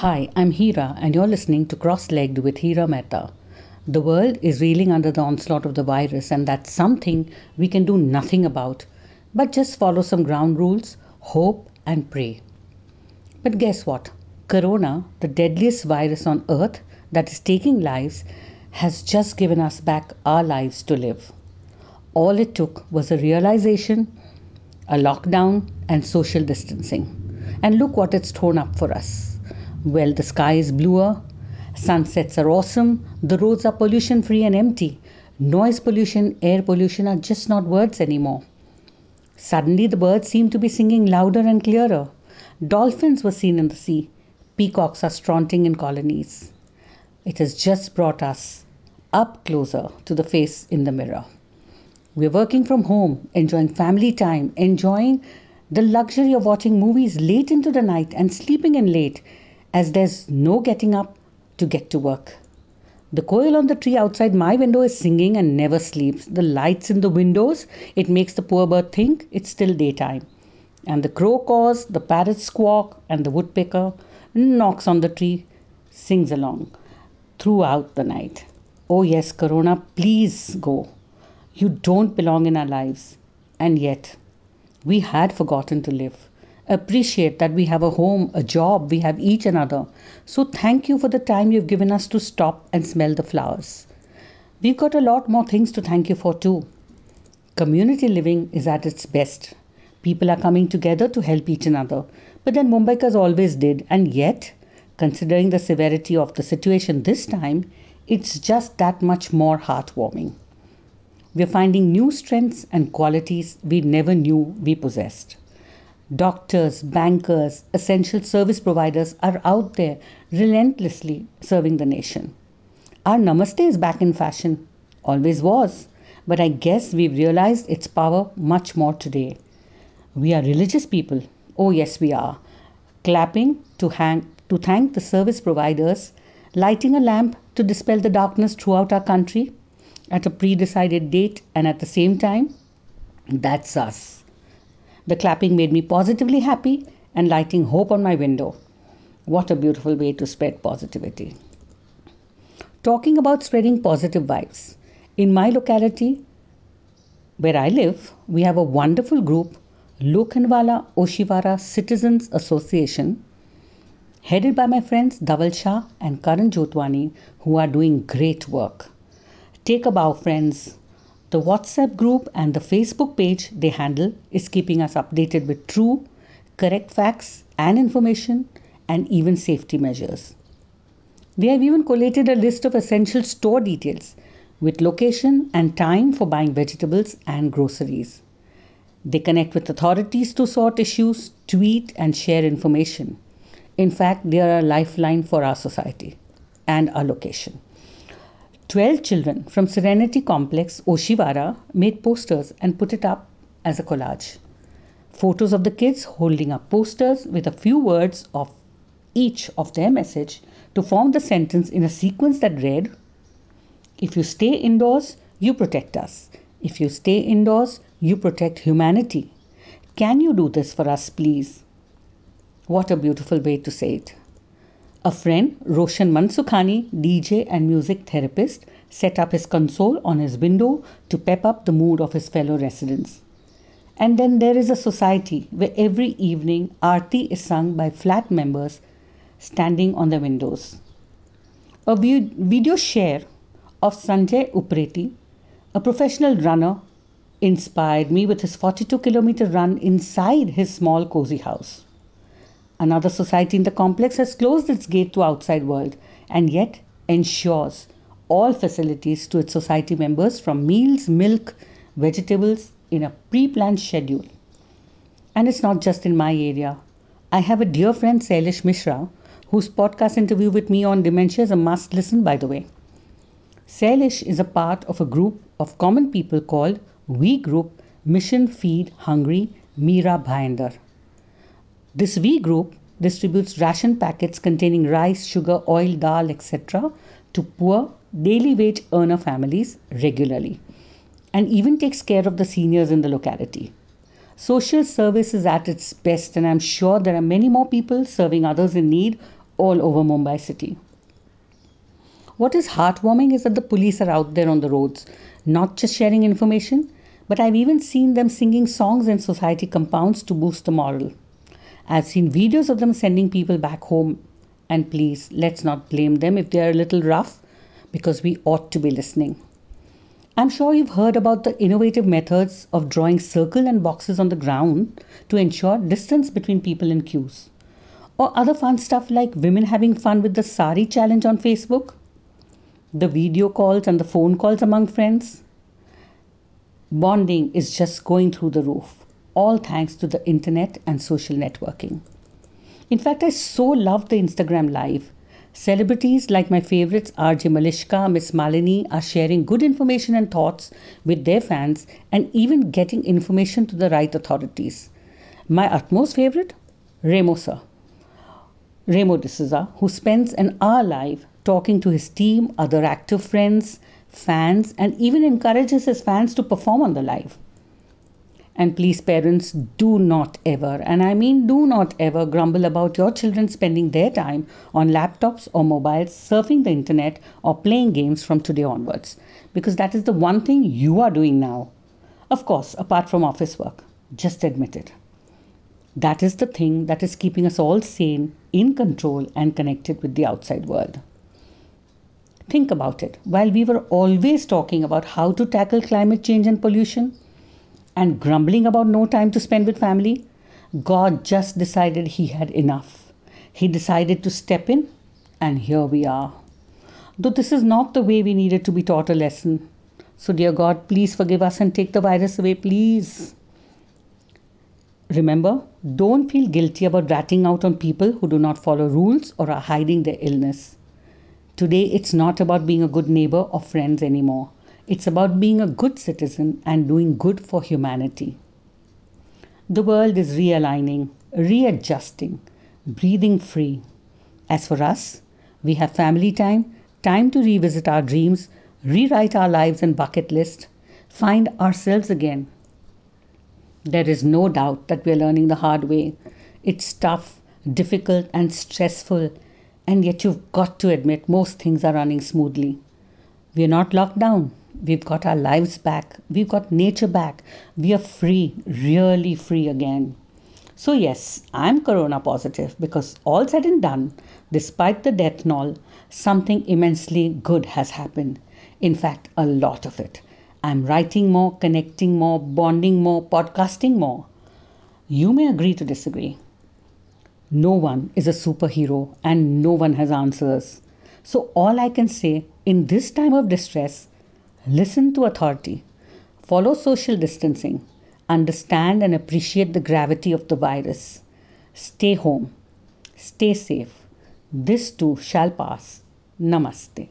Hi, I'm Hira, and you're listening to Cross Legged with Hira Mehta. The world is reeling under the onslaught of the virus, and that's something we can do nothing about, but just follow some ground rules, hope, and pray. But guess what? Corona, the deadliest virus on earth that is taking lives, has just given us back our lives to live. All it took was a realization, a lockdown, and social distancing. And look what it's thrown up for us. Well, the sky is bluer, sunsets are awesome, the roads are pollution free and empty. Noise pollution, air pollution are just not words anymore. Suddenly, the birds seem to be singing louder and clearer. Dolphins were seen in the sea. Peacocks are strutting in colonies. It has just brought us up closer to the face in the mirror. We're working from home, enjoying family time, enjoying the luxury of watching movies late into the night and sleeping in late as there's no getting up to get to work. The koel on the tree outside my window is singing and never sleeps. The lights in the windows, it makes the poor bird think it's still daytime. And the crow caws, the parrot squawk, and the woodpecker knocks on the tree, sings along throughout the night. Oh, yes, Corona, please go. You don't belong in our lives. And yet, we had forgotten to live appreciate that we have a home, a job, we have each another. So thank you for the time you've given us to stop and smell the flowers. We've got a lot more things to thank you for too. Community living is at its best. People are coming together to help each another. But then Mumbaikars always did, and yet, considering the severity of the situation this time, it's just that much more heartwarming. We're finding new strengths and qualities we never knew we possessed. Doctors, bankers, essential service providers are out there relentlessly serving the nation. Our namaste is back in fashion, always was, but I guess we've realized its power much more today. We are religious people. Oh, yes, we are. Clapping to, hang, to thank the service providers, lighting a lamp to dispel the darkness throughout our country at a pre decided date and at the same time. That's us. The clapping made me positively happy and lighting hope on my window. What a beautiful way to spread positivity. Talking about spreading positive vibes. In my locality, where I live, we have a wonderful group, Lokhandwala Oshiwara Citizens Association, headed by my friends Dhaval Shah and Karan Jotwani, who are doing great work. Take a bow, friends. The WhatsApp group and the Facebook page they handle is keeping us updated with true, correct facts and information and even safety measures. They have even collated a list of essential store details with location and time for buying vegetables and groceries. They connect with authorities to sort issues, tweet, and share information. In fact, they are a lifeline for our society and our location. 12 children from Serenity Complex, Oshiwara, made posters and put it up as a collage. Photos of the kids holding up posters with a few words of each of their message to form the sentence in a sequence that read If you stay indoors, you protect us. If you stay indoors, you protect humanity. Can you do this for us, please? What a beautiful way to say it. A friend, Roshan Mansukhani, DJ and music therapist, set up his console on his window to pep up the mood of his fellow residents. And then there is a society where every evening Aarti is sung by flat members standing on the windows. A video share of Sanjay Upreti, a professional runner, inspired me with his 42 kilometer run inside his small cozy house. Another society in the complex has closed its gate to outside world and yet ensures all facilities to its society members from meals, milk, vegetables in a pre-planned schedule. And it's not just in my area. I have a dear friend Salish Mishra whose podcast interview with me on dementia is a must listen by the way. Salish is a part of a group of common people called We Group Mission Feed Hungry Mira Bhayandar. This V group distributes ration packets containing rice, sugar, oil, dal, etc. to poor daily wage earner families regularly and even takes care of the seniors in the locality. Social service is at its best, and I'm sure there are many more people serving others in need all over Mumbai city. What is heartwarming is that the police are out there on the roads, not just sharing information, but I've even seen them singing songs in society compounds to boost the moral. I've seen videos of them sending people back home. And please, let's not blame them if they are a little rough, because we ought to be listening. I'm sure you've heard about the innovative methods of drawing circle and boxes on the ground to ensure distance between people in queues. Or other fun stuff like women having fun with the sari challenge on Facebook the video calls and the phone calls among friends. Bonding is just going through the roof, all thanks to the internet and social networking. In fact, I so love the Instagram Live. Celebrities like my favorites RJ Malishka, Miss Malini are sharing good information and thoughts with their fans and even getting information to the right authorities. My utmost favorite? Remo sir. Remo D'Souza, who spends an hour live talking to his team, other active friends, fans, and even encourages his fans to perform on the live. And please, parents, do not ever, and I mean do not ever, grumble about your children spending their time on laptops or mobiles, surfing the internet, or playing games from today onwards. Because that is the one thing you are doing now. Of course, apart from office work. Just admit it. That is the thing that is keeping us all sane, in control, and connected with the outside world. Think about it. While we were always talking about how to tackle climate change and pollution and grumbling about no time to spend with family, God just decided He had enough. He decided to step in, and here we are. Though this is not the way we needed to be taught a lesson. So, dear God, please forgive us and take the virus away, please. Remember, don't feel guilty about ratting out on people who do not follow rules or are hiding their illness. Today, it's not about being a good neighbor or friends anymore. It's about being a good citizen and doing good for humanity. The world is realigning, readjusting, breathing free. As for us, we have family time, time to revisit our dreams, rewrite our lives and bucket list, find ourselves again. There is no doubt that we are learning the hard way. It's tough, difficult, and stressful and yet, you've got to admit, most things are running smoothly. We're not locked down. We've got our lives back. We've got nature back. We are free, really free again. So, yes, I'm corona positive because, all said and done, despite the death knell, something immensely good has happened. In fact, a lot of it. I'm writing more, connecting more, bonding more, podcasting more. You may agree to disagree. No one is a superhero and no one has answers. So, all I can say in this time of distress, listen to authority, follow social distancing, understand and appreciate the gravity of the virus. Stay home, stay safe. This too shall pass. Namaste.